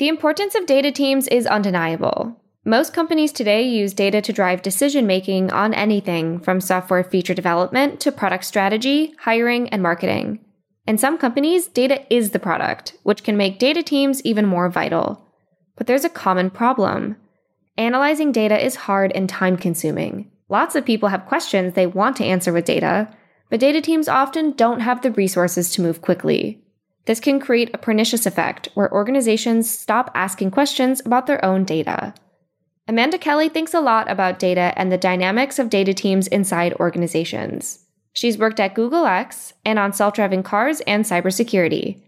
The importance of data teams is undeniable. Most companies today use data to drive decision making on anything from software feature development to product strategy, hiring, and marketing. In some companies, data is the product, which can make data teams even more vital. But there's a common problem. Analyzing data is hard and time consuming. Lots of people have questions they want to answer with data, but data teams often don't have the resources to move quickly. This can create a pernicious effect where organizations stop asking questions about their own data. Amanda Kelly thinks a lot about data and the dynamics of data teams inside organizations. She's worked at Google X and on self driving cars and cybersecurity.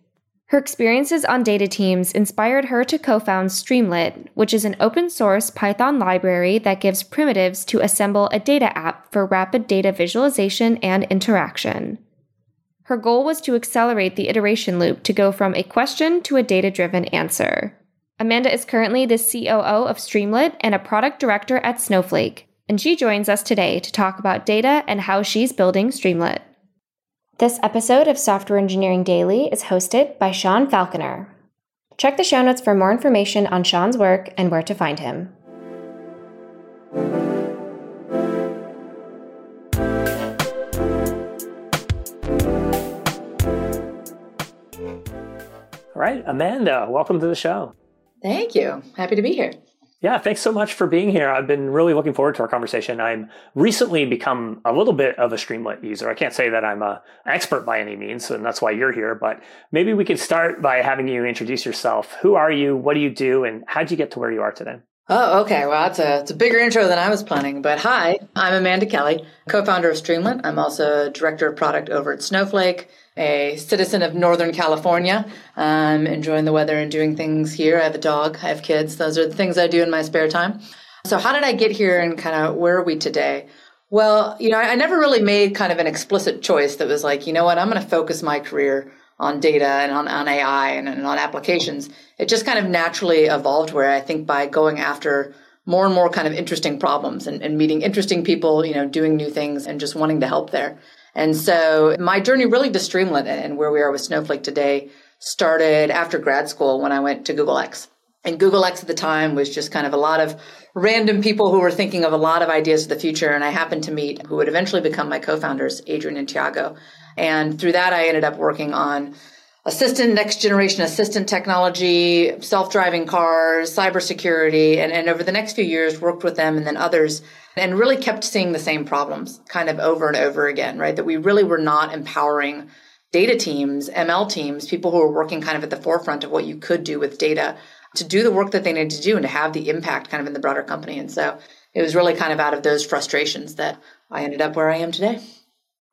Her experiences on data teams inspired her to co found Streamlit, which is an open source Python library that gives primitives to assemble a data app for rapid data visualization and interaction. Her goal was to accelerate the iteration loop to go from a question to a data driven answer. Amanda is currently the COO of Streamlit and a product director at Snowflake, and she joins us today to talk about data and how she's building Streamlit. This episode of Software Engineering Daily is hosted by Sean Falconer. Check the show notes for more information on Sean's work and where to find him. All right, Amanda, welcome to the show. Thank you. Happy to be here. Yeah, thanks so much for being here. I've been really looking forward to our conversation. I'm recently become a little bit of a Streamlit user. I can't say that I'm a, an expert by any means, and that's why you're here. But maybe we could start by having you introduce yourself. Who are you? What do you do? And how'd you get to where you are today? Oh, okay. Well, it's a, it's a bigger intro than I was planning. But hi, I'm Amanda Kelly, co founder of Streamlit. I'm also director of product over at Snowflake a citizen of Northern California. I'm enjoying the weather and doing things here. I have a dog, I have kids. Those are the things I do in my spare time. So, how did I get here and kind of where are we today? Well, you know, I never really made kind of an explicit choice that was like, you know what, I'm going to focus my career on data and on, on AI and, and on applications. It just kind of naturally evolved where I think by going after more and more kind of interesting problems and, and meeting interesting people, you know, doing new things and just wanting to help there. And so my journey really to Streamlit and where we are with Snowflake today started after grad school when I went to Google X. And Google X at the time was just kind of a lot of random people who were thinking of a lot of ideas for the future. And I happened to meet who would eventually become my co-founders, Adrien and Thiago. And through that, I ended up working on assistant, next generation assistant technology, self-driving cars, cybersecurity, and, and over the next few years worked with them and then others and really kept seeing the same problems kind of over and over again, right? That we really were not empowering data teams, ML teams, people who were working kind of at the forefront of what you could do with data to do the work that they needed to do and to have the impact kind of in the broader company. And so it was really kind of out of those frustrations that I ended up where I am today.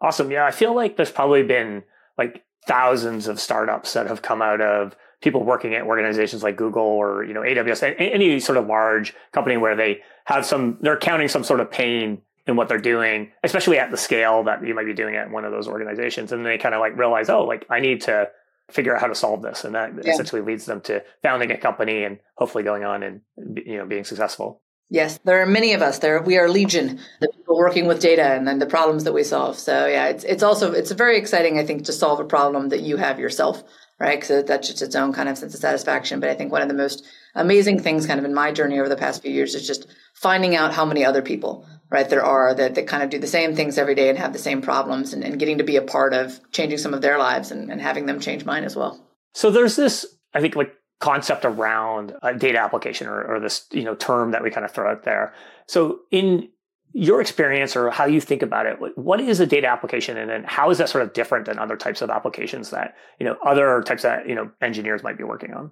Awesome. Yeah. I feel like there's probably been like thousands of startups that have come out of people working at organizations like Google or you know AWS, any sort of large company where they have some, they're counting some sort of pain in what they're doing, especially at the scale that you might be doing at one of those organizations, and they kind of like realize, oh, like I need to figure out how to solve this, and that yeah. essentially leads them to founding a company and hopefully going on and you know being successful. Yes, there are many of us. There, we are legion. The people working with data and then the problems that we solve. So yeah, it's it's also it's very exciting. I think to solve a problem that you have yourself right? Because that's just its own kind of sense of satisfaction. But I think one of the most amazing things kind of in my journey over the past few years is just finding out how many other people, right, there are that, that kind of do the same things every day and have the same problems and, and getting to be a part of changing some of their lives and, and having them change mine as well. So there's this, I think, like concept around a data application or, or this, you know, term that we kind of throw out there. So in your experience or how you think about it what is a data application and then how is that sort of different than other types of applications that you know other types that you know engineers might be working on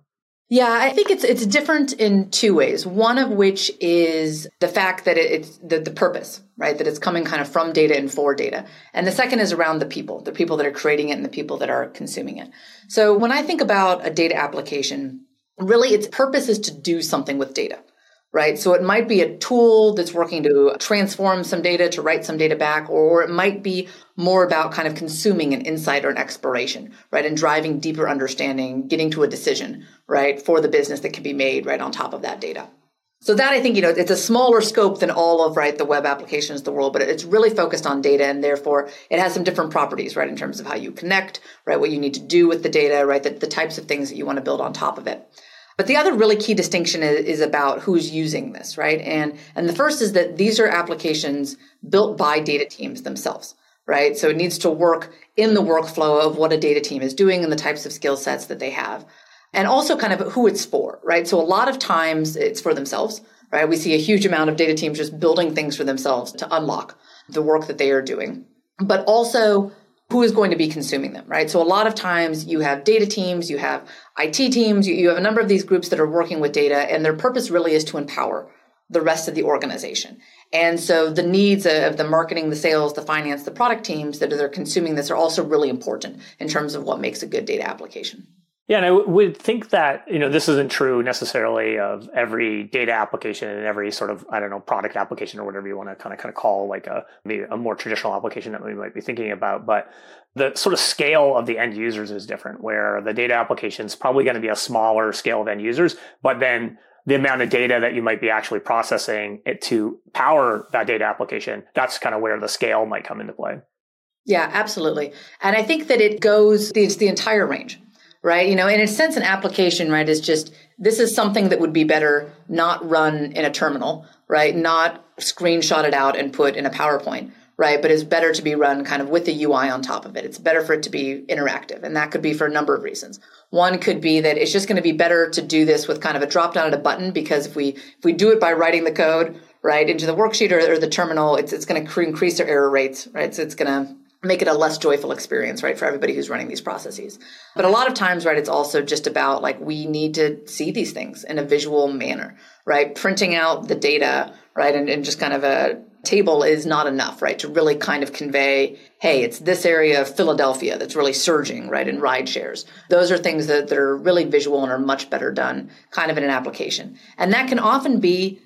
yeah, I think it's it's different in two ways. One of which is the fact that it, it's the, the purpose, right? That it's coming kind of from data and for data. And the second is around the people, the people that are creating it and the people that are consuming it. So when I think about a data application, really its purpose is to do something with data right? So it might be a tool that's working to transform some data, to write some data back, or it might be more about kind of consuming an insight or an exploration, right? And driving deeper understanding, getting to a decision, right? For the business that can be made right on top of that data. So that I think, you know, it's a smaller scope than all of, right, the web applications of the world, but it's really focused on data and therefore it has some different properties, right, in terms of how you connect, right, what you need to do with the data, right, the, the types of things that you want to build on top of it. But the other really key distinction is, is, about who's using this, right? And and the first is that these are applications built by data teams themselves, right? So it needs to work in the workflow of what a data team is doing and the types of skill sets that they have. And also kind of who it's for, right? So a lot of times it's for themselves, right? We see a huge amount of data teams just building things for themselves to unlock the work that they are doing. But also who is going to be consuming them, right? So a lot of times you have data teams, you have IT teams, you, you have a number of these groups that are working with data, and their purpose really is to empower the rest of the organization. And so the needs of the marketing, the sales, the finance, the product teams that are consuming this are also really important in terms of what makes a good data application. Yeah, and I w- would think that you know this isn't true necessarily of every data application and every sort of I don't know product application or whatever you want to kind of kind of call like a maybe a more traditional application that we might be thinking about. But the sort of scale of the end users is different. Where the data application is probably going to be a smaller scale of end users, but then the amount of data that you might be actually processing it to power that data application, that's kind of where the scale might come into play. Yeah, absolutely. And I think that it goes, it's the entire range right? You know, in a sense, an application, right, is just this is something that would be better not run in a terminal, right? Not screenshot it out and put in a PowerPoint, right? But is better to be run kind of with the UI on top of it. It's better for it to be interactive. And that could be for a number of reasons. One could be that it's just going to be better to do this with kind of a drop down at a button because if we if we do it by writing the code right into the worksheet or, or the terminal, it's it's going to increase their error rates, right? So it's going to make it a less joyful experience, right, for everybody who's running these processes. But a lot of times, right, it's also just about like we need to see these things in a visual manner, right? Printing out the data, right, and, and just kind of a table is not enough, right, to really kind of convey, hey, it's this area of Philadelphia that's really surging, right, in ride shares. Those are things that, that are really visual and are much better done kind of in an application. And that can often be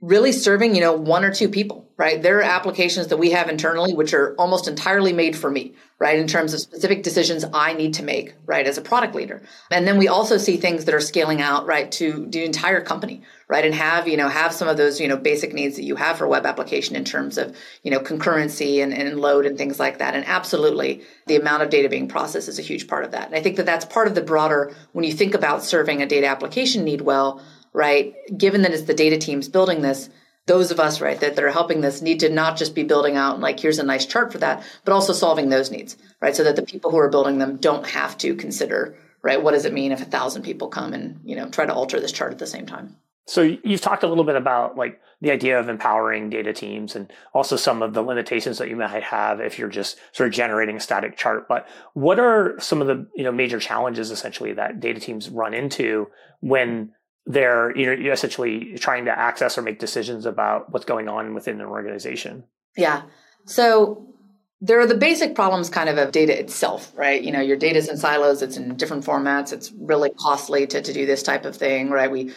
really serving, you know, one or two people, right? There are applications that we have internally which are almost entirely made for me, right? In terms of specific decisions I need to make, right, as a product leader. And then we also see things that are scaling out, right, to the entire company, right? And have, you know, have some of those, you know, basic needs that you have for web application in terms of, you know, concurrency and, and load and things like that. And absolutely the amount of data being processed is a huge part of that. And I think that that's part of the broader, when you think about serving a data application need well, right? Given that it's the data teams building this, those of us, right, that, that are helping this need to not just be building out like, here's a nice chart for that, but also solving those needs, right? So that the people who are building them don't have to consider, right, what does it mean if a thousand people come and, you know, try to alter this chart at the same time? So you've talked a little bit about like the idea of empowering data teams and also some of the limitations that you might have if you're just sort of generating a static chart. But what are some of the you know major challenges essentially that data teams run into when they're you know essentially trying to access or make decisions about what's going on within an organization. Yeah. So there are the basic problems kind of of data itself, right? You know, your data is in silos, it's in different formats, it's really costly to, to do this type of thing, right? We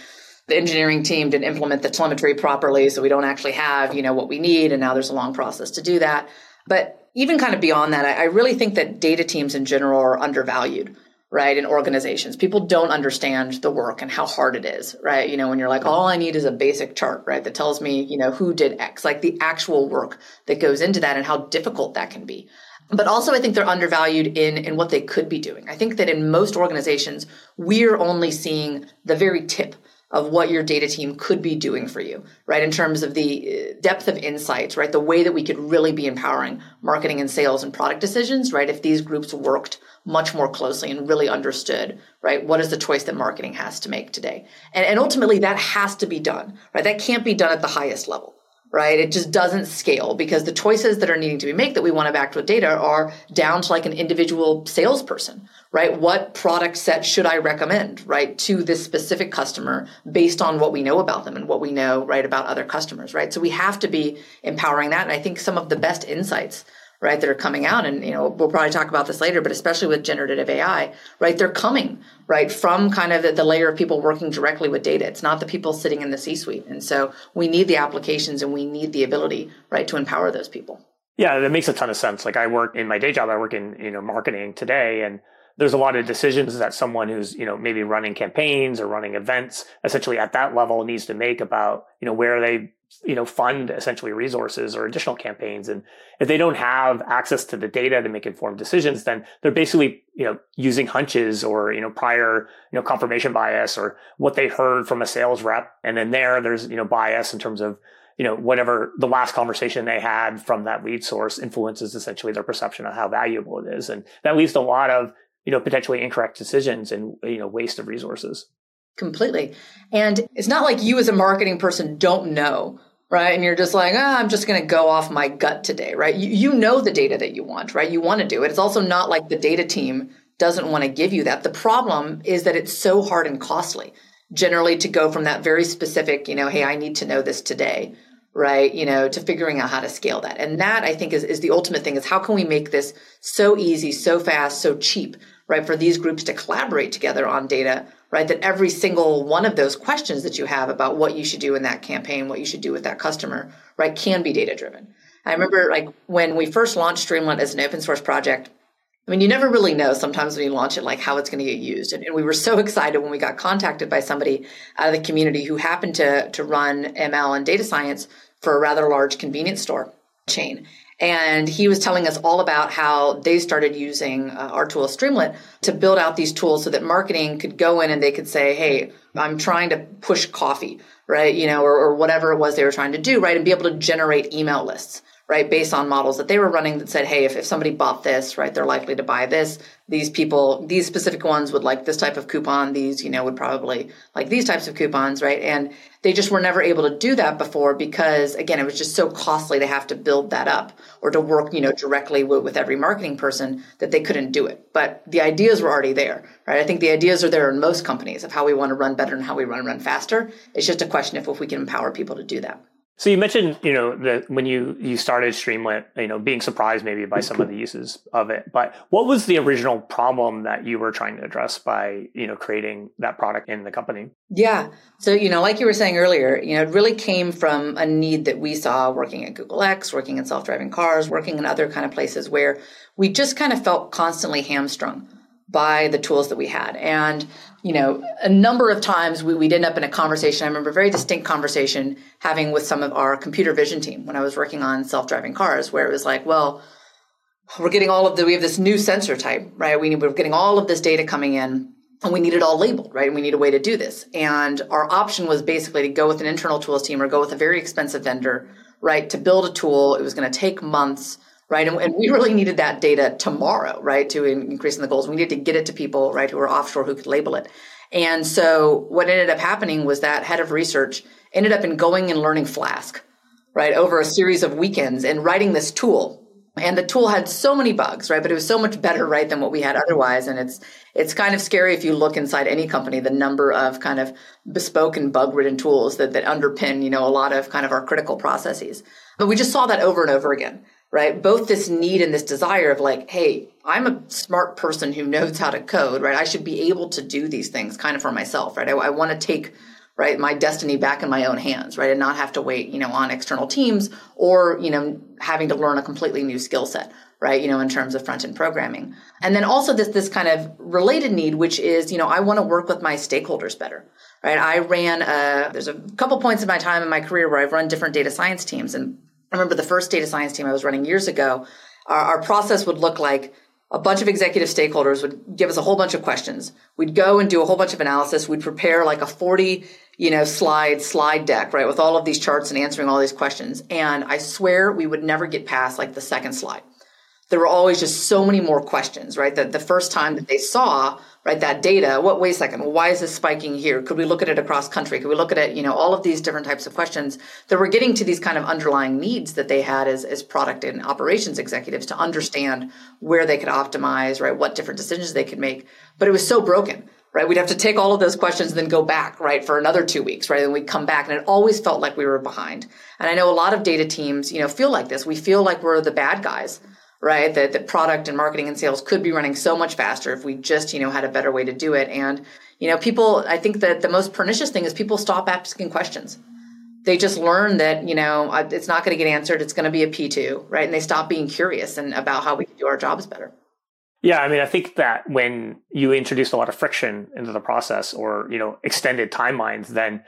the engineering team didn't implement the telemetry properly, so we don't actually have, you know, what we need, and now there's a long process to do that. But even kind of beyond that, I, I really think that data teams in general are undervalued right in organizations people don't understand the work and how hard it is right you know when you're like all i need is a basic chart right that tells me you know who did x like the actual work that goes into that and how difficult that can be but also i think they're undervalued in in what they could be doing i think that in most organizations we're only seeing the very tip of what your data team could be doing for you, right? In terms of the uh, depth of insights, right? The way that we could really be empowering marketing and sales and product decisions, right? If these groups worked much more closely and really understood, right? What is the choice that marketing has to make today? And, and ultimately that has to be done, right? That can't be done at the highest level right? It just doesn't scale because the choices that are needing to be made that we want to back with data are down to like an individual salesperson, right? What product set should I recommend, right, to this specific customer based on what we know about them and what we know, right, about other customers, right? So we have to be empowering that. And I think some of the best insights right, that are coming out. And, you know, we'll probably talk about this later, but especially with generative AI, right, they're coming, right, from kind of the, the layer of people working directly with data. It's not the people sitting in the C suite. And so we need the applications and we need the ability, right, to empower those people. Yeah, that makes a ton of sense. Like I work in my day job, I work in, you know, marketing today and there's a lot of decisions that someone who's, you know, maybe running campaigns or running events essentially at that level needs to make about, you know, where they you know fund essentially resources or additional campaigns. And if they don't have access to the data to make informed decisions then they're basically you know using hunches or you know prior you know confirmation bias or what they heard from a sales rep. And then there there's you know bias in terms of you know whatever the last conversation they had from that lead source influences essentially their perception of how valuable it is. And that leads to a lot of you know potentially incorrect decisions and you know waste of resources completely. And it's not like you as a marketing person don't know right? And you're just like oh, i'm just going to go off my gut today right? You, you know the data that you want right? You want to do it. It's also not like the data team doesn't want to give you that. The problem is that it's so hard and costly generally to go from that very specific you know hey i need to know this today right? You know to figuring out how to scale that. And that i think is, is the ultimate thing is how can we make this so easy so fast so cheap right for these groups to collaborate together on data right that every single one of those questions that you have about what you should do in that campaign what you should do with that customer right can be data driven i remember like when we first launched streamlit as an open source project I mean, you never really know sometimes when you launch it, like how it's going to get used. And, and, we were so excited when we got contacted by somebody out of the community who happened to, to run ML and data science for a rather large convenience store chain. And he was telling us all about how they started using uh, our tool Streamlit to build out these tools so that marketing could go in and they could say, Hey, I'm trying to push coffee, right? You know, or, or whatever it was they were trying to do, right? And be able to generate email lists right, based on models that they were running that said, hey, if, if somebody bought this, right, they're likely to buy this. These people, these specific ones would like this type of coupon. These, you know, would probably like these types of coupons, right? And they just were never able to do that before because, again, it was just so costly to have to build that up or to work, you know, directly with, with every marketing person that they couldn't do it. But the ideas were already there, right? I think the ideas are there in most companies of how we want to run better and how we run run faster. It's just a question of if we can empower people to do that. So you mentioned, you know, that when you you started Streamlit, you know, being surprised maybe by some of the uses of it. But what was the original problem that you were trying to address by, you know, creating that product in the company? Yeah. So, you know, like you were saying earlier, you know, it really came from a need that we saw working at Google X, working in self-driving cars, working in other kind of places where we just kind of felt constantly hamstrung by the tools that we had. And, you know, a number of times we, would end up in a conversation. I remember a very distinct conversation having with some of our computer vision team when I was working on self driving cars, where it was like, well, we're getting all of the, we have this new sensor type, right? We, we're getting all of this data coming in and we need it all labeled, right? And we need a way to do this. And our option was basically to go with an internal tools team or go with a very expensive vendor, right? To build a tool. It was going to take months right? And, and, we really needed that data tomorrow, right, to in, increase in the goals. We needed to get it to people, right, who are offshore who could label it. And so what ended up happening was that head of research ended up in going and learning Flask, right, over a series of weekends and writing this tool. And the tool had so many bugs, right? But it was so much better, right, than what we had otherwise. And it's it's kind of scary if you look inside any company, the number of kind of bespoke and bug-ridden tools that that underpin, you know, a lot of kind of our critical processes. But we just saw that over and over again right? Both this need and this desire of like, hey, I'm a smart person who knows how to code, right? I should be able to do these things kind of for myself, right? I, I want to take right my destiny back in my own hands right and not have to wait you know on external teams or you know having to learn a completely new skill set right you know in terms of front end programming and then also this this kind of related need which is you know i want to work with my stakeholders better right i ran a there's a couple points in my time in my career where i've run different data science teams and I remember the first data science team I was running years ago, our, our process would look like a bunch of executive stakeholders would give us a whole bunch of questions. We'd go and do a whole bunch of analysis. We'd prepare like a 40, you know, slide slide deck, right, with all of these charts and answering all these questions. And I swear we would never get past like the second slide. There were always just so many more questions, right? That the first time that they saw right that data what wait a second why is this spiking here? Could we look at it across country? Could we look at it you know all of these different types of questions that were getting to these kind of underlying needs that they had as, as product and operations executives to understand where they could optimize right what different decisions they could make. But it was so broken right? We'd have to take all of those questions and then go back right for another two weeks right? And we'd come back and it always felt like we were behind. And i know a lot of data teams you know feel like this. We feel like we're the bad guys right? That the product and marketing and sales could be running so much faster if we just, you know, had a better way to do it. And, you know, people, I think that the most pernicious thing is people stop asking questions. They just learn that, you know, uh, it's not going to get answered. It's going to be a P2, right? And they stop being curious and about how we can do our jobs better. Yeah, I mean, I think that when you introduce a lot of friction into the process or, you know, extended timelines, then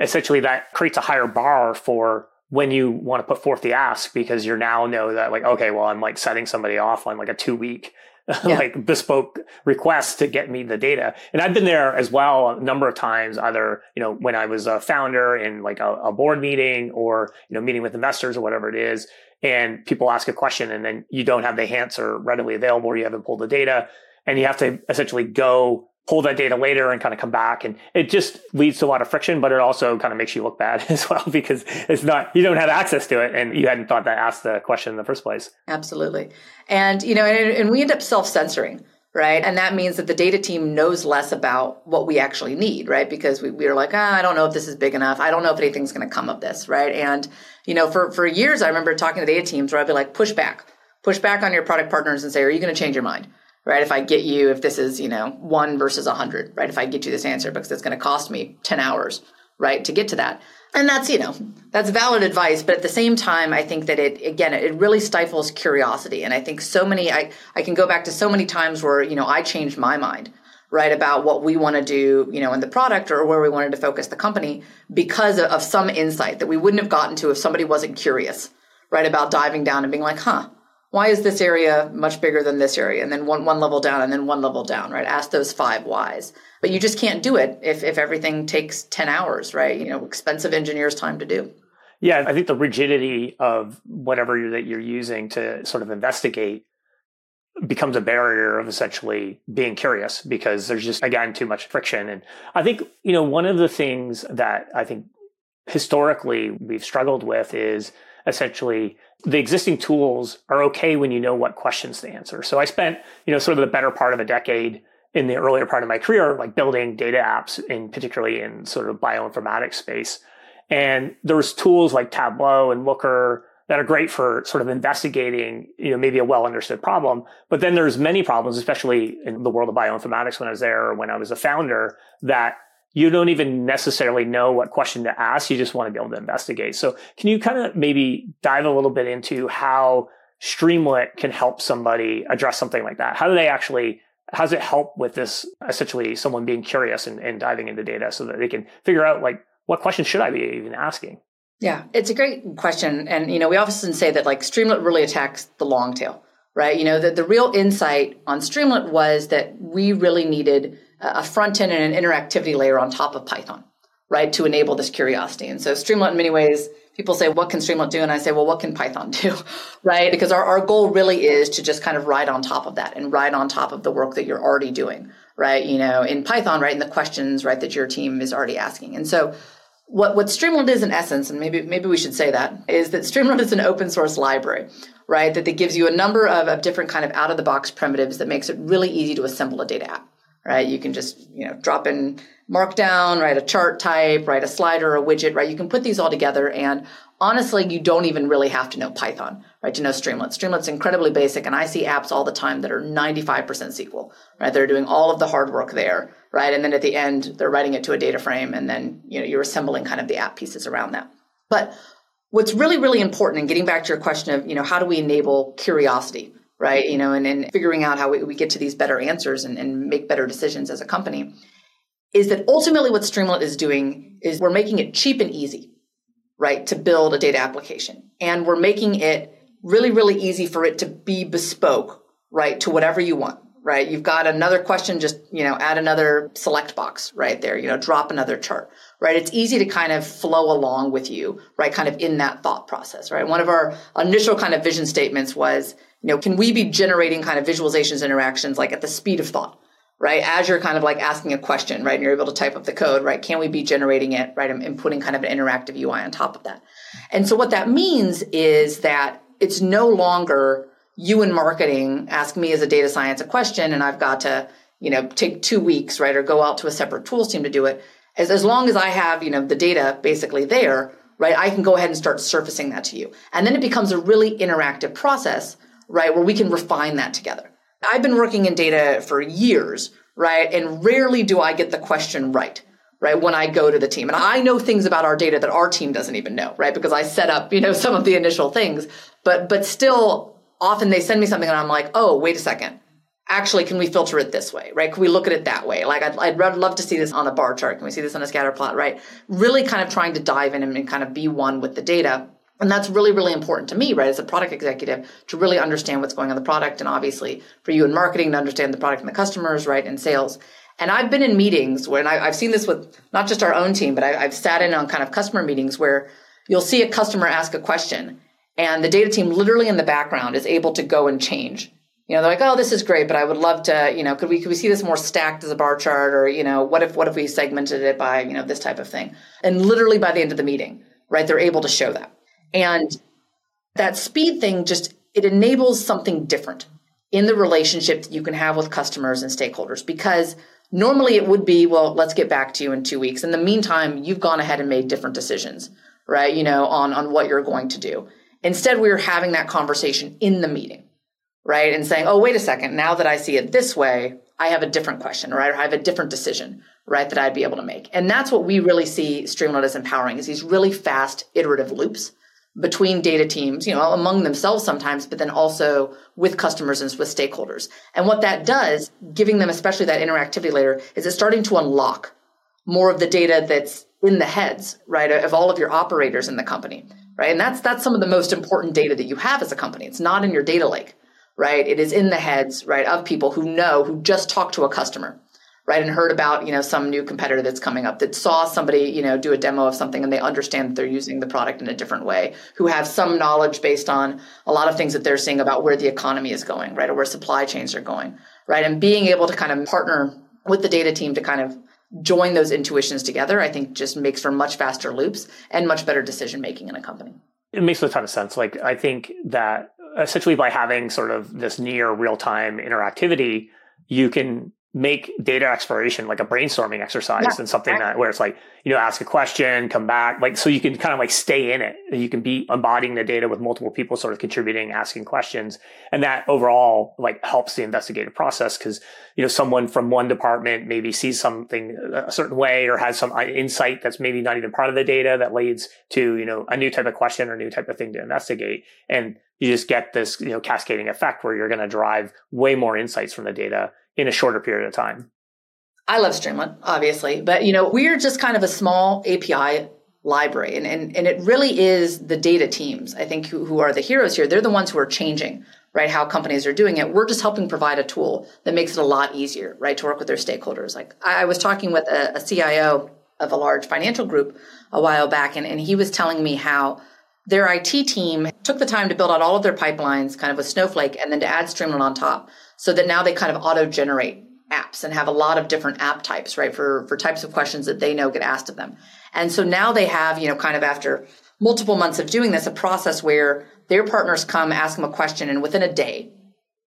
essentially that creates a higher bar for when you want to put forth the ask because you now know that like okay well i'm like setting somebody off on like a two week yeah. like bespoke request to get me the data and i've been there as well a number of times either you know when i was a founder in like a, a board meeting or you know meeting with investors or whatever it is and people ask a question and then you don't have the answer readily available or you haven't pulled the data and you have to essentially go pull that data later and kind of come back. And it just leads to a lot of friction, but it also kind of makes you look bad as well because it's not, you don't have access to it and you hadn't thought to ask the question in the first place. Absolutely. And, you know, and, and we end up self censoring. Right. And that means that the data team knows less about what we actually need, right? Because we, we are like, ah, I don't know if this is big enough. I don't know if anything's going to come of this, right? And, you know, for, for years, I remember talking to data teams where I'd be like, push back, push back on your product partners and say, are you going to change your mind? Right? If I get you, if this is, you know, one versus a hundred, right? If I get you this answer because it's going to cost me 10 hours, right? To get to that. And that's, you know, that's valid advice. But at the same time, I think that it, again, it really stifles curiosity. And I think so many, I, I can go back to so many times where, you know, I changed my mind, right? About what we want to do, you know, in the product or where we wanted to focus the company because of some insight that we wouldn't have gotten to if somebody wasn't curious, right? About diving down and being like, huh, why is this area much bigger than this area? And then one, one level down and then one level down, right? Ask those five whys. But you just can't do it if, if everything takes 10 hours, right? You know, expensive engineers time to do. Yeah, I think the rigidity of whatever that you're using to sort of investigate becomes a barrier of essentially being curious because there's just again too much friction and i think you know one of the things that i think historically we've struggled with is essentially the existing tools are okay when you know what questions to answer. So I spent, you know, sort of the better part of a decade in the earlier part of my career, like building data apps in particularly in sort of bioinformatics space. And there's tools like Tableau and Looker that are great for sort of investigating, you know, maybe a well understood problem. But then there's many problems, especially in the world of bioinformatics when I was there or when I was a founder, that you don't even necessarily know what question to ask. You just want to be able to investigate. So can you kind of maybe dive a little bit into how Streamlit can help somebody address something like that? How do they actually, how does it help with this essentially someone being curious and, and diving into data so that they can figure out like, what questions should I be even asking? Yeah, it's a great question. And, you know, we often say that like Streamlit really attacks the long tail, right? You know, that the real insight on Streamlit was that we really needed a front end and an interactivity layer on top of Python, right, to enable this curiosity. And so Streamlit in many ways, people say, what can Streamlit do? And I say, well, what can Python do, right? Because our, our goal really is to just kind of ride on top of that and ride on top of the work that you're already doing, right? You know, in Python, right, and the questions, right, that your team is already asking. And so what, what Streamlit is in essence, and maybe maybe we should say that, is that Streamlit is an open source library, right? That, that gives you a number of, of different kind of out of the box primitives that makes it really easy to assemble a data app right? You can just, you know, drop in markdown, write a chart type, write a slider, a widget, right? You can put these all together and honestly, you don't even really have to know Python, right? To know Streamlit. Streamlit's incredibly basic and I see apps all the time that are 95% SQL, right? They're doing all of the hard work there, right? And then at the end, they're writing it to a data frame and then, you know, you're assembling kind of the app pieces around that. But what's really, really important and getting back to your question of, you know, how do we enable curiosity? Right? You know, and, and figuring out how we, we get to these better answers and, and make better decisions as a company is that ultimately what Streamlit is doing is we're making it cheap and easy, right, to build a data application. And we're making it really, really easy for it to be bespoke, right, to whatever you want, right? You've got another question, just, you know, add another select box right there, you know, drop another chart, right? It's easy to kind of flow along with you, right, kind of in that thought process, right? One of our initial kind of vision statements was, you know, can we be generating kind of visualizations interactions like at the speed of thought, right? As you're kind of like asking a question, right? And you're able to type up the code, right? Can we be generating it, right? And, putting kind of an interactive UI on top of that. And so what that means is that it's no longer you in marketing ask me as a data science a question and I've got to, you know, take two weeks, right? Or go out to a separate tools team to do it. As, as long as I have, you know, the data basically there, right? I can go ahead and start surfacing that to you. And then it becomes a really interactive process right? Where we can refine that together. I've been working in data for years, right? And rarely do I get the question right, right? When I go to the team. And I know things about our data that our team doesn't even know, right? Because I set up, you know, some of the initial things, but, but still often they send me something and I'm like, oh, wait a second. actually, can we filter it this way, right? Can we look at it that way? Like, I'd, I'd love to see this on a bar chart. Can we see this on a scatter plot, right? Really kind of trying to dive in and kind of be one with the data. And that's really, really important to me, right? As a product executive to really understand what's going on the product. And obviously for you in marketing to understand the product and the customers, right? And sales. And I've been in meetings where, and I, have seen this with not just our own team, but I, I've sat in on kind of customer meetings where you'll see a customer ask a question and the data team literally in the background is able to go and change you know, they're like, oh, this is great, but I would love to, you know, could we could we see this more stacked as a bar chart, or you know, what if what if we segmented it by you know this type of thing? And literally by the end of the meeting, right, they're able to show that, and that speed thing just it enables something different in the relationship that you can have with customers and stakeholders because normally it would be well let's get back to you in two weeks in the meantime you've gone ahead and made different decisions right you know on on what you're going to do instead we are having that conversation in the meeting right? And saying, oh, wait a second, now that I see it this way, I have a different question, right? Or I have a different decision, right, that I'd be able to make. And that's what we really see Streamlit as empowering is these really fast iterative loops between data teams, you know, among themselves sometimes, but then also with customers and with stakeholders. And what that does, giving them especially that interactivity layer, is it's starting to unlock more of the data that's in the heads, right, of all of your operators in the company, right? And that's that's some of the most important data that you have as a company. It's not in your data lake right? It is in the heads, right, of people who know, who just talked to a customer, right, and heard about, you know, some new competitor that's coming up, that saw somebody, you know, do a demo of something and they understand that they're using the product in a different way, who have some knowledge based on a lot of things that they're seeing about where the economy is going, right, or where supply chains are going, right, and being able to kind of partner with the data team to kind of join those intuitions together, I think just makes for much faster loops and much better decision making in a company. It makes a ton of sense. Like I think that essentially by having sort of this near real time interactivity, you can make data exploration like a brainstorming exercise yeah, and something that where it's like you know ask a question come back like so you can kind of like stay in it. You can be embodying the data with multiple people sort of contributing asking questions. And that overall like helps the investigative process because you know someone from one department maybe sees something a certain way or has some uh, insight that's maybe not even part of the data that leads to you know a new type of question or new type of thing to investigate. And you just get this you know cascading effect where you're going to drive way more insights from the data in a shorter period of time. I love Streamlit, obviously, but you know, we're just kind of a small API library and, and, and it really is the data teams, I think, who, who are the heroes here. They're the ones who are changing, right, how companies are doing it. We're just helping provide a tool that makes it a lot easier, right, to work with their stakeholders. Like I was talking with a, a CIO of a large financial group a while back, and, and he was telling me how their IT team took the time to build out all of their pipelines kind of with Snowflake and then to add Streamlit on top so that now they kind of auto generate apps and have a lot of different app types, right? For, for types of questions that they know get asked of them. And so now they have, you know, kind of after multiple months of doing this, a process where their partners come ask them a question and within a day,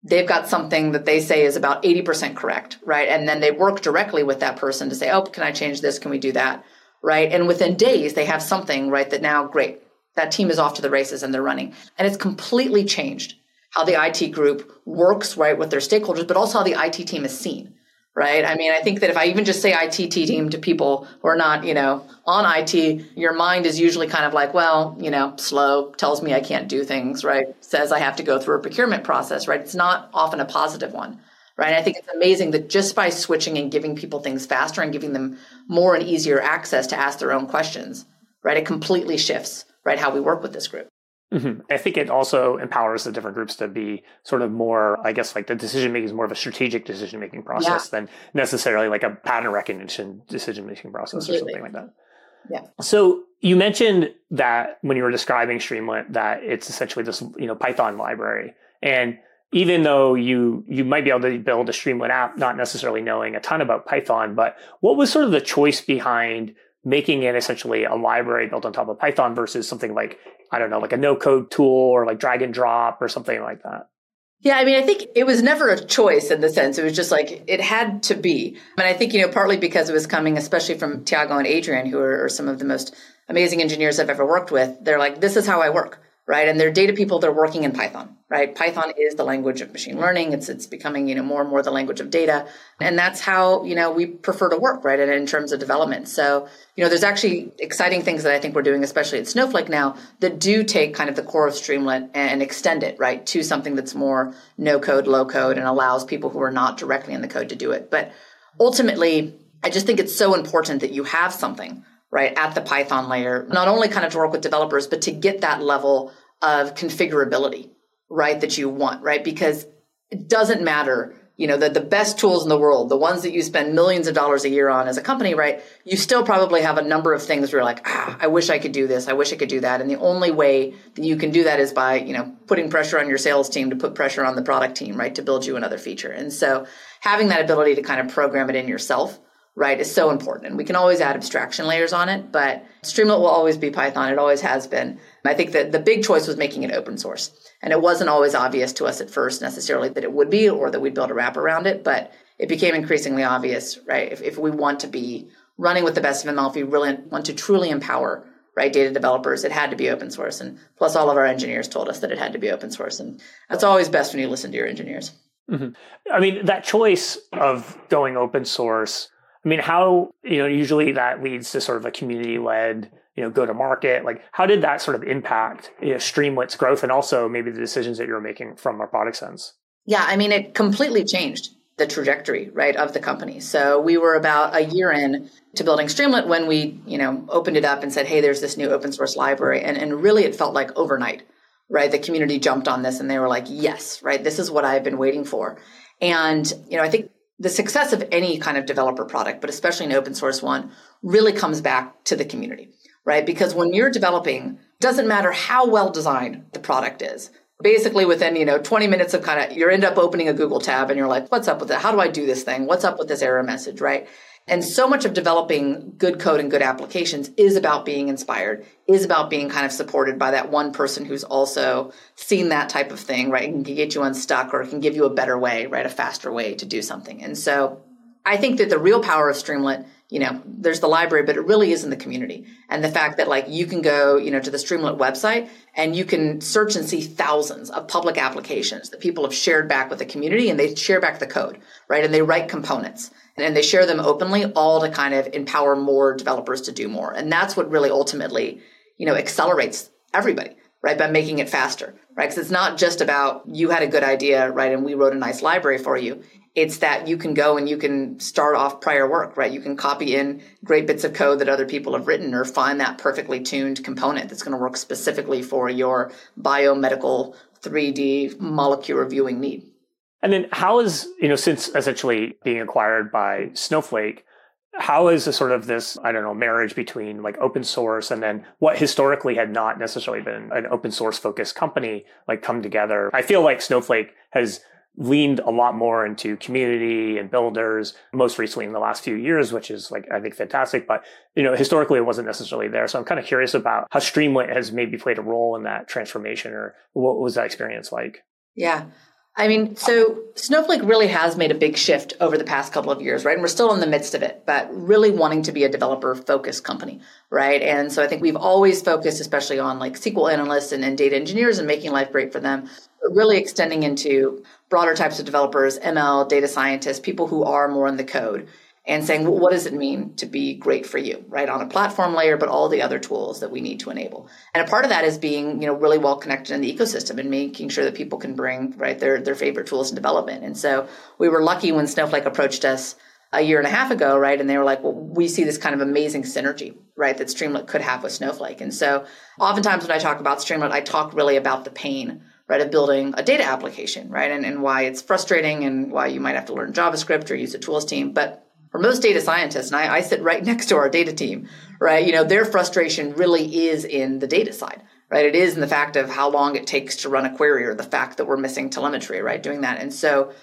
they've got something that they say is about 80% correct, right? And then they work directly with that person to say, oh, can I change this? Can we do that? Right. And within days, they have something, right? That now, great, that team is off to the races and they're running. And it's completely changed how the IT group works, right, with their stakeholders, but also how the IT team is seen, right? I mean, I think that if I even just say IT team to people who are not, you know, on IT, your mind is usually kind of like, well, you know, slow, tells me I can't do things, right? Says I have to go through a procurement process, right? It's not often a positive one. Right. I think it's amazing that just by switching and giving people things faster and giving them more and easier access to ask their own questions, right, it completely shifts right how we work with this group. Mm-hmm. I think it also empowers the different groups to be sort of more, I guess, like the decision making is more of a strategic decision making process yeah. than necessarily like a pattern recognition decision making process Completely. or something like that. Yeah. So you mentioned that when you were describing Streamlit, that it's essentially this, you know, Python library. And even though you you might be able to build a Streamlit app, not necessarily knowing a ton about Python, but what was sort of the choice behind making it essentially a library built on top of Python versus something like, I don't know, like a no code tool or like drag and drop or something like that? Yeah, I mean, I think it was never a choice in the sense. It was just like it had to be. And I think, you know, partly because it was coming, especially from Thiago and Adrien, who are, are some of the most amazing engineers I've ever worked with. They're like, this is how I work. Right? And they're data people, they're working in Python, right? Python is the language of machine learning. It's it's becoming, you know, more and more the language of data. And that's how, you know, we prefer to work, right? And in terms of development. So, you know, there's actually exciting things that I think we're doing, especially at Snowflake now, that do take kind of the core of Streamlit and extend it, right, to something that's more no code, low code, and allows people who are not directly in the code to do it. But ultimately, I just think it's so important that you have something right, at the Python layer, not only kind of to work with developers, but to get that level of configurability, right, that you want, right? Because it doesn't matter, you know, the, the best tools in the world, the ones that you spend millions of dollars a year on as a company, right? You still probably have a number of things where you're like, ah, I wish I could do this. I wish I could do that. And the only way that you can do that is by, you know, putting pressure on your sales team to put pressure on the product team, right, to build you another feature. And so having that ability to kind of program it in yourself right, is so important. And we can always add abstraction layers on it, but Streamlit will always be Python. It always has been. I think that the big choice was making it open source. And it wasn't always obvious to us at first necessarily that it would be or that we'd build a wrap around it, but it became increasingly obvious, right? If, if we want to be running with the best of ML, if we really want to truly empower right data developers it had to be open source and plus all of our engineers told us that it had to be open source and that's always best when you listen to your engineers mm-hmm. i mean that choice of going open source I mean, how, you know, usually that leads to sort of a community led, you know, go to market. Like, how did that sort of impact you know, Streamlit's growth and also maybe the decisions that you're making from a product sense? Yeah, I mean, it completely changed the trajectory, right, of the company. So we were about a year in to building Streamlit when we, you know, opened it up and said, hey, there's this new open source library. And, and really it felt like overnight, right? The community jumped on this and they were like, yes, right, this is what I've been waiting for. And, you know, I think the success of any kind of developer product, but especially an open source one, really comes back to the community, right? Because when you're developing, doesn't matter how well designed the product is. Basically, within you know 20 minutes of kind of you end up opening a Google tab and you're like, what's up with it? How do I do this thing? What's up with this error message, right? And so much of developing good code and good applications is about being inspired, is about being kind of supported by that one person who's also seen that type of thing, right? And can get you unstuck or can give you a better way, right? A faster way to do something. And so I think that the real power of Streamlit, you know, there's the library, but it really is in the community. And the fact that like you can go, you know, to the Streamlit website and you can search and see thousands of public applications that people have shared back with the community and they share back the code, right? And they write components and they share them openly all to kind of empower more developers to do more. And that's what really ultimately you know accelerates everybody right by making it faster right? Because it's not just about you had a good idea right and we wrote a nice library for you. It's that you can go and you can start off prior work right? You can copy in great bits of code that other people have written or find that perfectly tuned component that's going to work specifically for your biomedical 3d molecular viewing need and then how is, you know, since essentially being acquired by Snowflake, how is sort of this, I don't know, marriage between like open source and then what historically had not necessarily been an open source focused company like come together? I feel like Snowflake has leaned a lot more into community and builders most recently in the last few years, which is like, I think fantastic. But, you know, historically it wasn't necessarily there. So I'm kind of curious about how Streamlit has maybe played a role in that transformation or what was that experience like? Yeah. I mean, so Snowflake really has made a big shift over the past couple of years, right? And we're still in the midst of it, but really wanting to be a developer focused company, right? And so I think we've always focused, especially on like SQL analysts and, and data engineers and making life great for them, really extending into broader types of developers, ML, data scientists, people who are more in the code and saying, well, what does it mean to be great for you, right? On a platform layer, but all the other tools that we need to enable. And a part of that is being, you know, really well connected in the ecosystem and making sure that people can bring, right, their, their favorite tools in development. And so we were lucky when Snowflake approached us a year and a half ago, right? And they were like, well, we see this kind of amazing synergy, right, that Streamlit could have with Snowflake. And so oftentimes when I talk about Streamlit, I talk really about the pain right, of building a data application, right? And, and why it's frustrating and why you might have to learn JavaScript or use a tools team. But for most data scientists, and I, I sit right next to our data team, right? You know, their frustration really is in the data side, right? It is in the fact of how long it takes to run a query or the fact that we're missing telemetry, right? Doing that. And so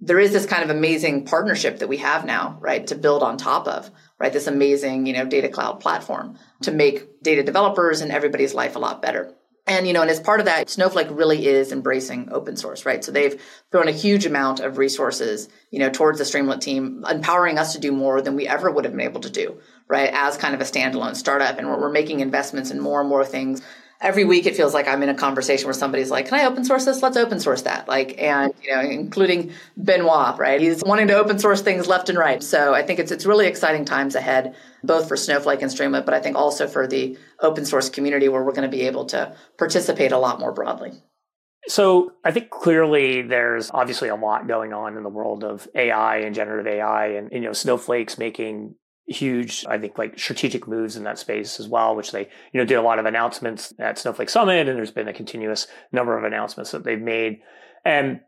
there is this kind of amazing partnership that we have now, right? To build on top of, right? This amazing, you know, data cloud platform to make data developers and everybody's life a lot better. And, you know, and as part of that, Snowflake really is embracing open source, right? So they've thrown a huge amount of resources, you know, towards the Streamlit team, empowering us to do more than we ever would have been able to do, right? As kind of a standalone startup. And we're, we're making investments in more and more things every week it feels like I'm in a conversation where somebody's like, "Can I open source this? Let's open source that." Like, and you know, including Benoit, right? He's wanting to open source things left and right. So I think it's it's really exciting times ahead, both for Snowflake and Streamlit, but I think also for the open source community where we're going to be able to participate a lot more broadly. So I think clearly there's obviously a lot going on in the world of AI and generative AI, and you know, Snowflake's making huge, I think, like strategic moves in that space as well, which they, you know, did a lot of announcements at Snowflake Summit, and there's been a continuous number of announcements that they've made. And,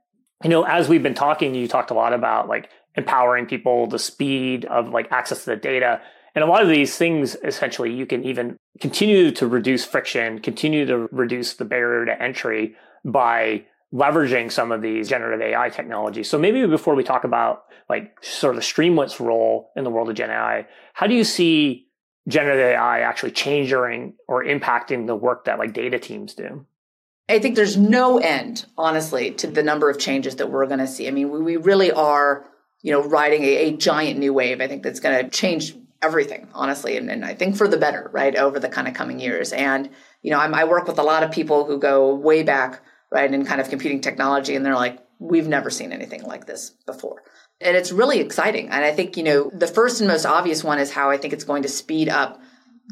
you know, as we've been talking, you talked a lot about like empowering people, the speed of like access to the data. And a lot of these things, essentially, you can even continue to reduce friction, continue to reduce the barrier to entry by leveraging some of these generative AI technologies. So maybe before we talk about like sort of the Streamlit's role in the world of Gen AI, how do you see generative AI actually changing or impacting the work that like data teams do? I think there's no end, honestly, to the number of changes that we're going to see. I mean, we, we really are, you know, riding a, a giant new wave. I think that's going to change everything, honestly, and, and I think for the better, right, over the kind of coming years. And you know, I'm, I work with a lot of people who go way back right, in kind of computing technology. And they're like, we've never seen anything like this before. And it's really exciting. And I think, you know, the first and most obvious one is how I think it's going to speed up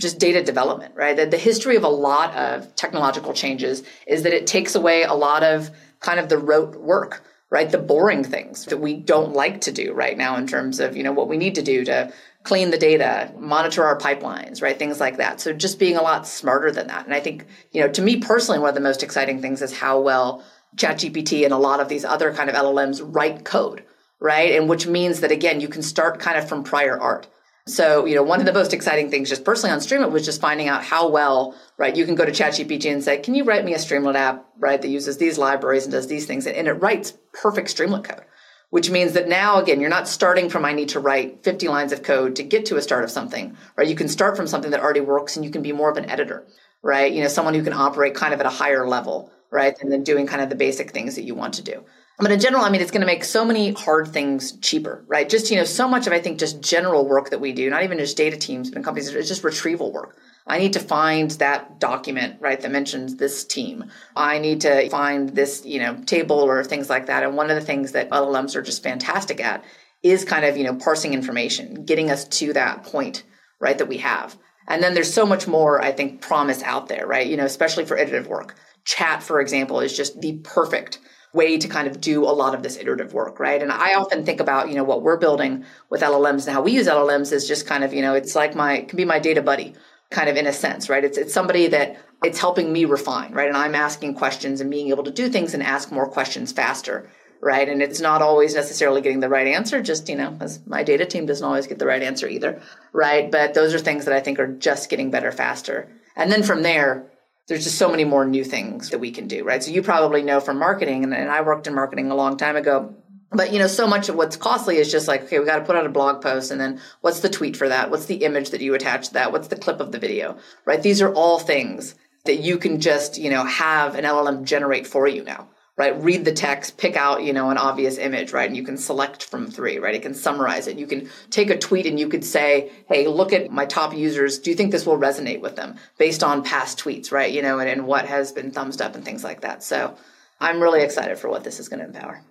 just data development, right? The, the history of a lot of technological changes is that it takes away a lot of kind of the rote work right the boring things that we don't like to do right now in terms of you know what we need to do to clean the data, monitor our pipelines, right? Things like that. So just being a lot smarter than that. And I think, you know, to me personally, one of the most exciting things is how well ChatGPT and a lot of these other kind of LLMs write code, right? And which means that again, you can start kind of from prior art. So, you know, one of the most exciting things just personally on Streamlit was just finding out how well, right, you can go to ChatGPT and say, can you write me a Streamlit app, right, that uses these libraries and does these things? And it writes perfect Streamlit code which means that now again you're not starting from i need to write 50 lines of code to get to a start of something right? You can start from something that already works and you can be more of an editor right? You know someone who can operate kind of at a higher level right and then doing kind of the basic things that you want to do but in general i mean it's going to make so many hard things cheaper right just you know so much of i think just general work that we do not even just data teams but companies it's just retrieval work I need to find that document, right, that mentions this team. I need to find this, you know, table or things like that. And one of the things that LLMs are just fantastic at is kind of, you know, parsing information, getting us to that point, right, that we have. And then there's so much more, I think, promise out there, right? You know, especially for iterative work. Chat, for example, is just the perfect way to kind of do a lot of this iterative work, right? And I often think about, you know, what we're building with LLMs and how we use LLMs is just kind of, you know, it's like my, it can be my data buddy kind of in a sense, right? It's it's somebody that it's helping me refine, right? And I'm asking questions and being able to do things and ask more questions faster, right? And it's not always necessarily getting the right answer, just, you know, as my data team doesn't always get the right answer either, right? But those are things that I think are just getting better faster. And then from there, there's just so many more new things that we can do, right? So you probably know from marketing, and, and I worked in marketing a long time ago but you know so much of what's costly is just like okay we got to put out a blog post and then what's the tweet for that? What's the image that you attach to that? What's the clip of the video? Right? These are all things that you can just you know have an llm generate for you now right? Read the text pick out you know an obvious image right? And you can select from three right? It can summarize it. You can take a tweet and you could say hey look at my top users. Do you think this will resonate with them based on past tweets right? You know and, and what has been thumbs up and things like that. So i'm really excited for what this is going to empower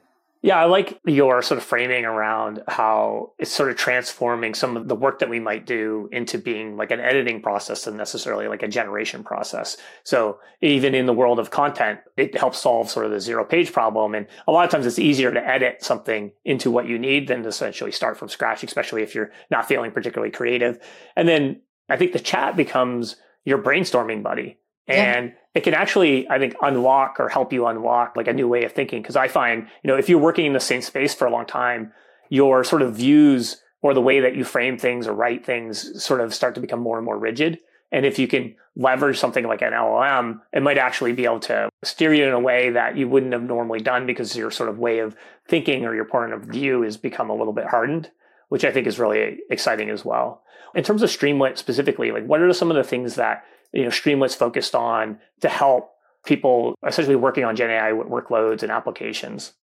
yeah, I like your sort of framing around how it's sort of transforming some of the work that we might do into being like an editing process and necessarily like a generation process. So even in the world of content, it helps solve sort of the zero page problem. And a lot of times it's easier to edit something into what you need than to essentially start from scratch, especially if you're not feeling particularly creative. And then I think the chat becomes your brainstorming buddy. And yeah it can actually, I think, unlock or help you unlock like a new way of thinking. Cause I find, you know, if you're working in the same space for a long time, your sort of views or the way that you frame things or write things sort of start to become more and more rigid. And if you can leverage something like an LLM, it might actually be able to steer you in a way that you wouldn't have normally done because your sort of way of thinking or your point of view has become a little bit hardened, which I think is really exciting as well. In terms of Streamlit specifically, like what are some of the things that you know, Streamlit's focused on to help people essentially working on Gen AI workloads and applications?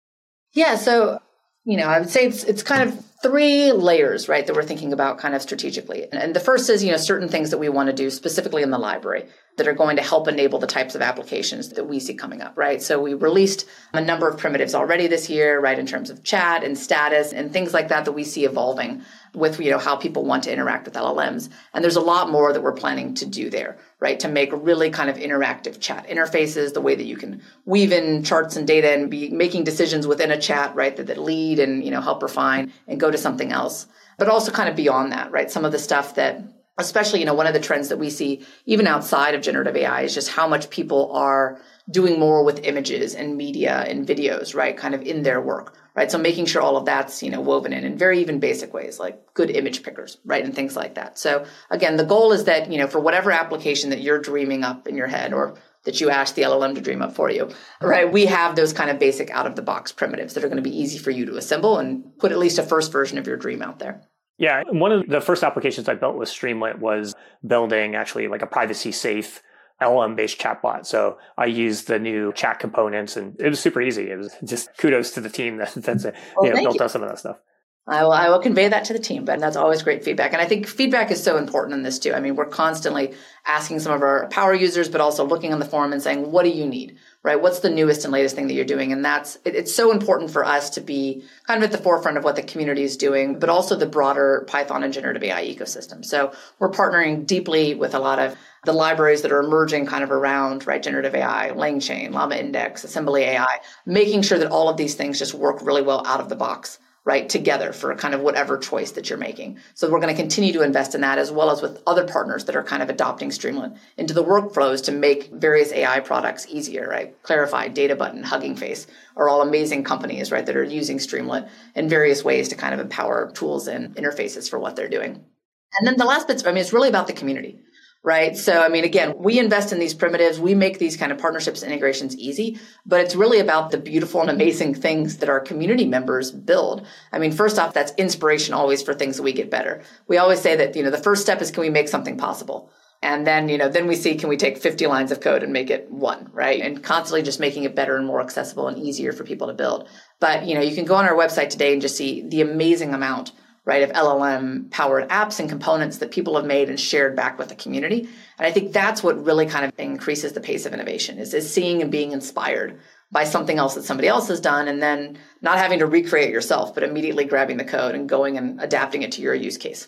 Yeah, so you know, I would say it's it's kind of three layers, right, that we're thinking about kind of strategically. And, and the first is, you know, certain things that we want to do specifically in the library, that are going to help enable the types of applications that we see coming up, right? So we released a number of primitives already this year, right, in terms of chat and status and things like that that we see evolving with you know how people want to interact with LLMs. And there's a lot more that we're planning to do there, right? To make really kind of interactive chat interfaces, the way that you can weave in charts and data and be making decisions within a chat, right, that, that lead and you know help refine and go to something else. But also kind of beyond that, right? Some of the stuff that especially you know one of the trends that we see even outside of generative ai is just how much people are doing more with images and media and videos right kind of in their work right so making sure all of that's you know woven in in very even basic ways like good image pickers right and things like that so again the goal is that you know for whatever application that you're dreaming up in your head or that you ask the LLM to dream up for you, right? We have those kind of basic out of the box primitives that are going to be easy for you to assemble and put at least a first version of your dream out there. Yeah, one of the first applications I built with Streamlit was building actually like a privacy safe LM based chatbot. So I used the new chat components and it was super easy. It was just kudos to the team that that's it, well, you know, built you. some of that stuff. I will, I will convey that to the team, but that's always great feedback. And I think feedback is so important in this too. I mean, we're constantly asking some of our power users, but also looking on the forum and saying, what do you need? Right? What's the newest and latest thing that you're doing? And that's, it, it's so important for us to be kind of at the forefront of what the community is doing, but also the broader Python and generative AI ecosystem. So we're partnering deeply with a lot of the libraries that are emerging kind of around, right? Generative AI, LangChain, Llama Index, Assembly AI, making sure that all of these things just work really well out of the box right together for kind of whatever choice that you're making. So we're going to continue to invest in that as well as with other partners that are kind of adopting streamlit into the workflows to make various ai products easier right? Clarifai Databutton hugging face are all amazing companies right that are using streamlit in various ways to kind of empower tools and interfaces for what they're doing. And then the last bit i mean it's really about the community right? So, I mean, again, we invest in these primitives, we make these kind of partnerships integrations easy, but it's really about the beautiful and amazing things that our community members build. I mean, first off, that's inspiration always for things that we get better. We always say that, you know, the first step is can we make something possible? And then, you know, then we see can we take 50 lines of code and make it one, right? And constantly just making it better and more accessible and easier for people to build. But, you know, you can go on our website today and just see the amazing amount right, of LLM powered apps and components that people have made and shared back with the community. And I think that's what really kind of increases the pace of innovation is, is seeing and being inspired by something else that somebody else has done and then not having to recreate yourself, but immediately grabbing the code and going and adapting it to your use case.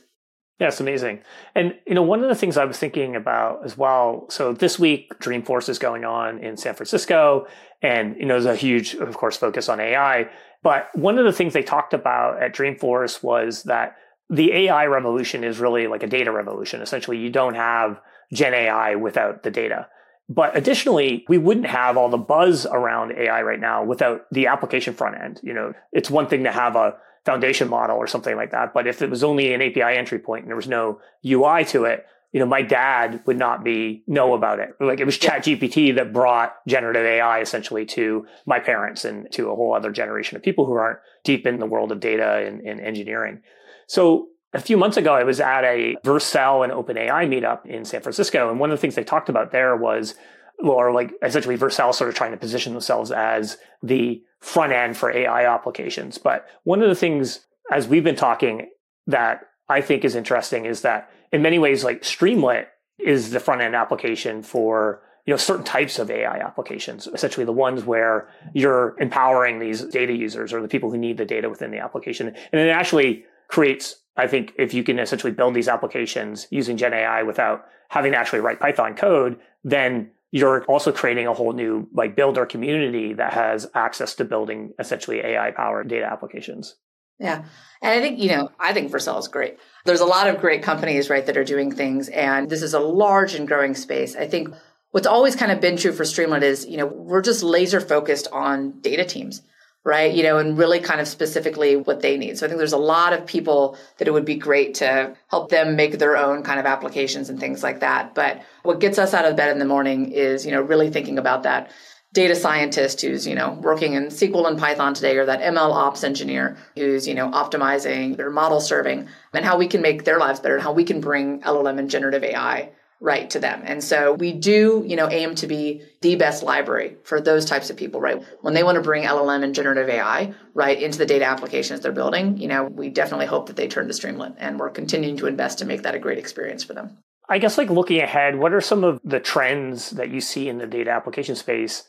Yeah, it's amazing. And you know, one of the things I was thinking about as well. So this week, Dreamforce is going on in San Francisco, and you know, there's a huge, of course, focus on AI. But one of the things they talked about at Dreamforce was that the AI revolution is really like a data revolution. Essentially, you don't have Gen AI without the data. But additionally, we wouldn't have all the buzz around AI right now without the application front end. You know, it's one thing to have a foundation model or something like that. But if it was only an API entry point and there was no UI to it, you know, my dad would not be know about it. Like it was Chat GPT that brought generative AI essentially to my parents and to a whole other generation of people who aren't deep in the world of data and, and engineering. So a few months ago, I was at a Vercel and OpenAI meetup in San Francisco. And one of the things they talked about there was, or like essentially Vercel sort of trying to position themselves as the front end for AI applications. But one of the things, as we've been talking, that I think is interesting is that in many ways, like Streamlit is the front end application for you know certain types of AI applications, essentially the ones where you're empowering these data users or the people who need the data within the application, and it actually creates. I think if you can essentially build these applications using Gen AI without having to actually write Python code, then you're also creating a whole new like builder community that has access to building essentially AI powered data applications. Yeah. And I think, you know, I think Vercel is great. There's a lot of great companies, right, that are doing things. And this is a large and growing space. I think what's always kind of been true for Streamlit is, you know, we're just laser focused on data teams, right? You know, and really kind of specifically what they need. So I think there's a lot of people that it would be great to help them make their own kind of applications and things like that. But what gets us out of bed in the morning is, you know, really thinking about that data scientist who's you know working in SQL and Python today, or that ML ops engineer who's you know optimizing their model serving, and how we can make their lives better, and how we can bring LLM and generative AI right to them. And so we do, you know, aim to be the best library for those types of people, right? When they want to bring LLM and generative AI right into the data applications they're building, you know, we definitely hope that they turn to Streamlit and we're continuing to invest to make that a great experience for them. I guess like looking ahead, what are some of the trends that you see in the data application space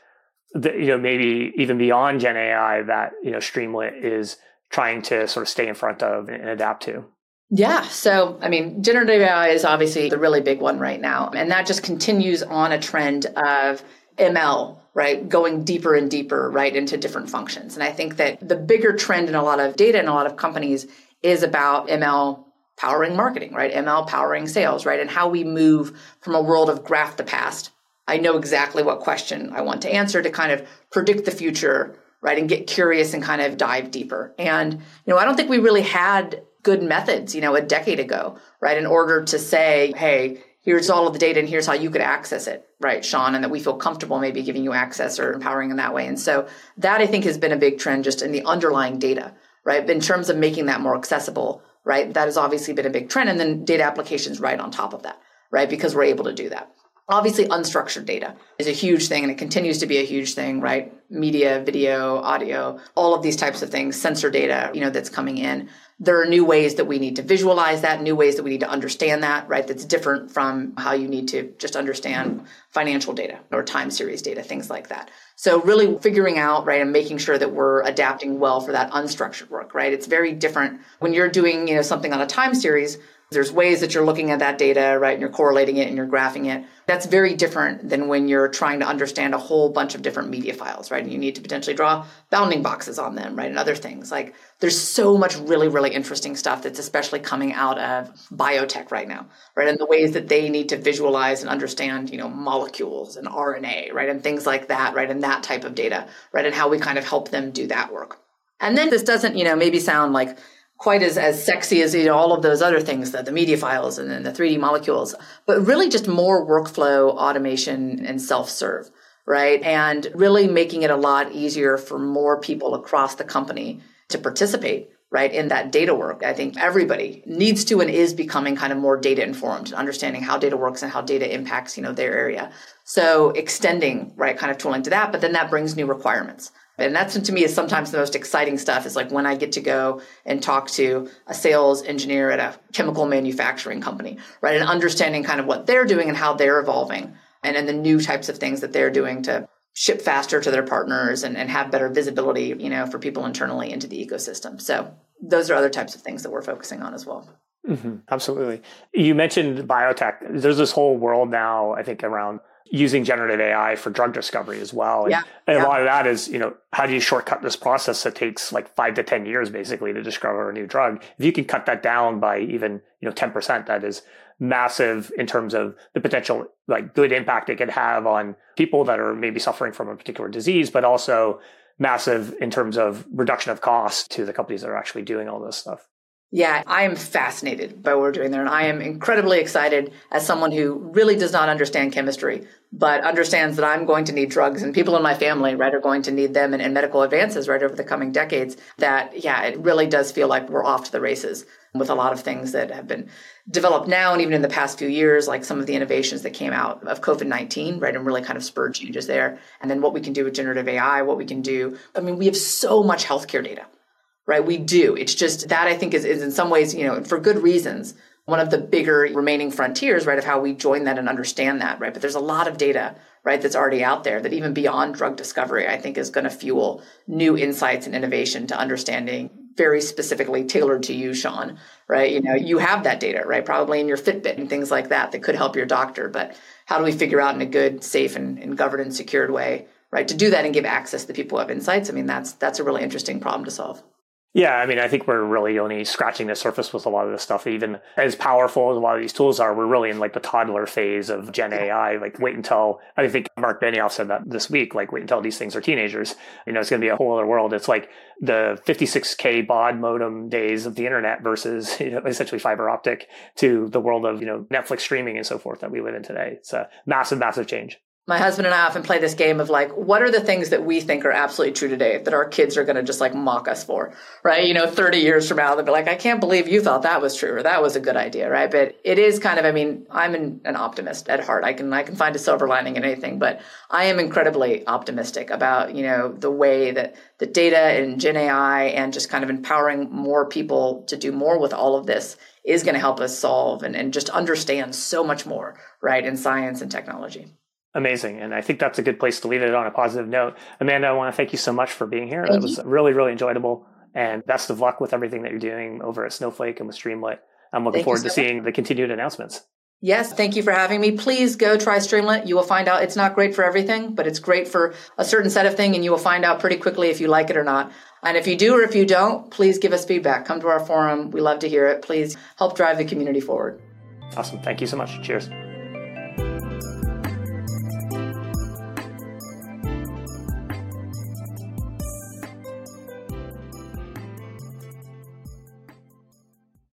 that, you know, maybe even beyond Gen AI that, you know, Streamlit is trying to sort of stay in front of and adapt to? Yeah. So, I mean, generative AI is obviously the really big one right now. And that just continues on a trend of ML, right? Going deeper and deeper, right, into different functions. And I think that the bigger trend in a lot of data and a lot of companies is about ML powering marketing, right? ML powering sales, right? And how we move from a world of graph the past. I know exactly what question I want to answer to kind of predict the future, right? And get curious and kind of dive deeper. And, you know, I don't think we really had good methods, you know, a decade ago, right? In order to say, hey, here's all of the data and here's how you could access it, right, Sean? And that we feel comfortable maybe giving you access or empowering in that way. And so that I think has been a big trend just in the underlying data, right? In terms of making that more accessible right? That has obviously been a big trend. And then data applications right on top of that, right? Because we're able to do that. Obviously, unstructured data is a huge thing and it continues to be a huge thing, right? Media, video, audio, all of these types of things, sensor data, you know, that's coming in there are new ways that we need to visualize that, new ways that we need to understand that, right? That's different from how you need to just understand financial data or time series data, things like that. So really figuring out, right, and making sure that we're adapting well for that unstructured work, right? It's very different when you're doing, you know, something on a time series there's ways that you're looking at that data, right? And you're correlating it and you're graphing it. That's very different than when you're trying to understand a whole bunch of different media files, right? And you need to potentially draw bounding boxes on them, right? And other things. Like there's so much really, really interesting stuff that's especially coming out of biotech right now, right? And the ways that they need to visualize and understand, you know, molecules and RNA, right? And things like that, right? And that type of data, right? And how we kind of help them do that work. And then this doesn't, you know, maybe sound like quite as, as sexy as you know, all of those other things, the, the media files and then the 3D molecules, but really just more workflow automation and self-serve, right? And really making it a lot easier for more people across the company to participate right in that data work i think everybody needs to and is becoming kind of more data informed and understanding how data works and how data impacts you know their area so extending right kind of tooling to that but then that brings new requirements and that's to me is sometimes the most exciting stuff is like when I get to go and talk to a sales engineer at a chemical manufacturing company, right? And understanding kind of what they're doing and how they're evolving and then the new types of things that they're doing to ship faster to their partners and, and have better visibility, you know, for people internally into the ecosystem. So those are other types of things that we're focusing on as well. Mm-hmm. Absolutely. You mentioned biotech. There's this whole world now, I think, around using generative AI for drug discovery as well. And, yeah. and yeah. a lot of that is, you know, how do you shortcut this process that takes like five to 10 years basically to discover a new drug? If you can cut that down by even, you know, 10%, that is massive in terms of the potential like good impact it could have on people that are maybe suffering from a particular disease, but also massive in terms of reduction of cost to the companies that are actually doing all this stuff. Yeah, I am fascinated by what we're doing there. And I am incredibly excited as someone who really does not understand chemistry, but understands that I'm going to need drugs and people in my family, right, are going to need them and, and medical advances, right, over the coming decades. That, yeah, it really does feel like we're off to the races with a lot of things that have been developed now and even in the past few years, like some of the innovations that came out of COVID 19, right, and really kind of spurred changes there. And then what we can do with generative AI, what we can do. I mean, we have so much healthcare data right? We do. It's just that I think is, is in some ways, you know, for good reasons, one of the bigger remaining frontiers, right, of how we join that and understand that, right? But there's a lot of data, right, that's already out there that even beyond drug discovery, I think is going to fuel new insights and innovation to understanding very specifically tailored to you, Sean, right? You know, you have that data, right? Probably in your Fitbit and things like that that could help your doctor. But how do we figure out in a good, safe, and, and governed and secured way, right, to do that and give access to people who have insights? I mean, that's that's a really interesting problem to solve. Yeah, I mean, I think we're really only scratching the surface with a lot of this stuff. Even as powerful as a lot of these tools are, we're really in like the toddler phase of Gen AI. Like, wait until I think Mark Benioff said that this week. Like, wait until these things are teenagers. You know, it's going to be a whole other world. It's like the 56k baud modem days of the internet versus you know essentially fiber optic to the world of you know Netflix streaming and so forth that we live in today. It's a massive, massive change my husband and I often play this game of like, what are the things that we think are absolutely true today that our kids are going to just like mock us for, right? You know, 30 years from now, they'll be like, I can't believe you thought that was true or that was a good idea, right? But it is kind of, I mean, I'm an, an optimist at heart. I can, I can find a silver lining in anything, but I am incredibly optimistic about, you know, the way that the data and Gen AI and just kind of empowering more people to do more with all of this is going to help us solve and, and just understand so much more, right, in science and technology. Amazing. And I think that's a good place to leave it on a positive note. Amanda, I want to thank you so much for being here. Thank that was really, really enjoyable. And best of luck with everything that you're doing over at Snowflake and with Streamlit. I'm looking Thank forward so to seeing the continued announcements. Yes, thank you for having me. Please go try Streamlit. You will find out it's not great for everything, but it's great for a certain set of thing, and you will find out pretty quickly if you like it or not. And if you do or if you don't, please give us feedback. Come to our forum. We love to hear it. Please help drive the community forward. Awesome. Thank you so much. Cheers.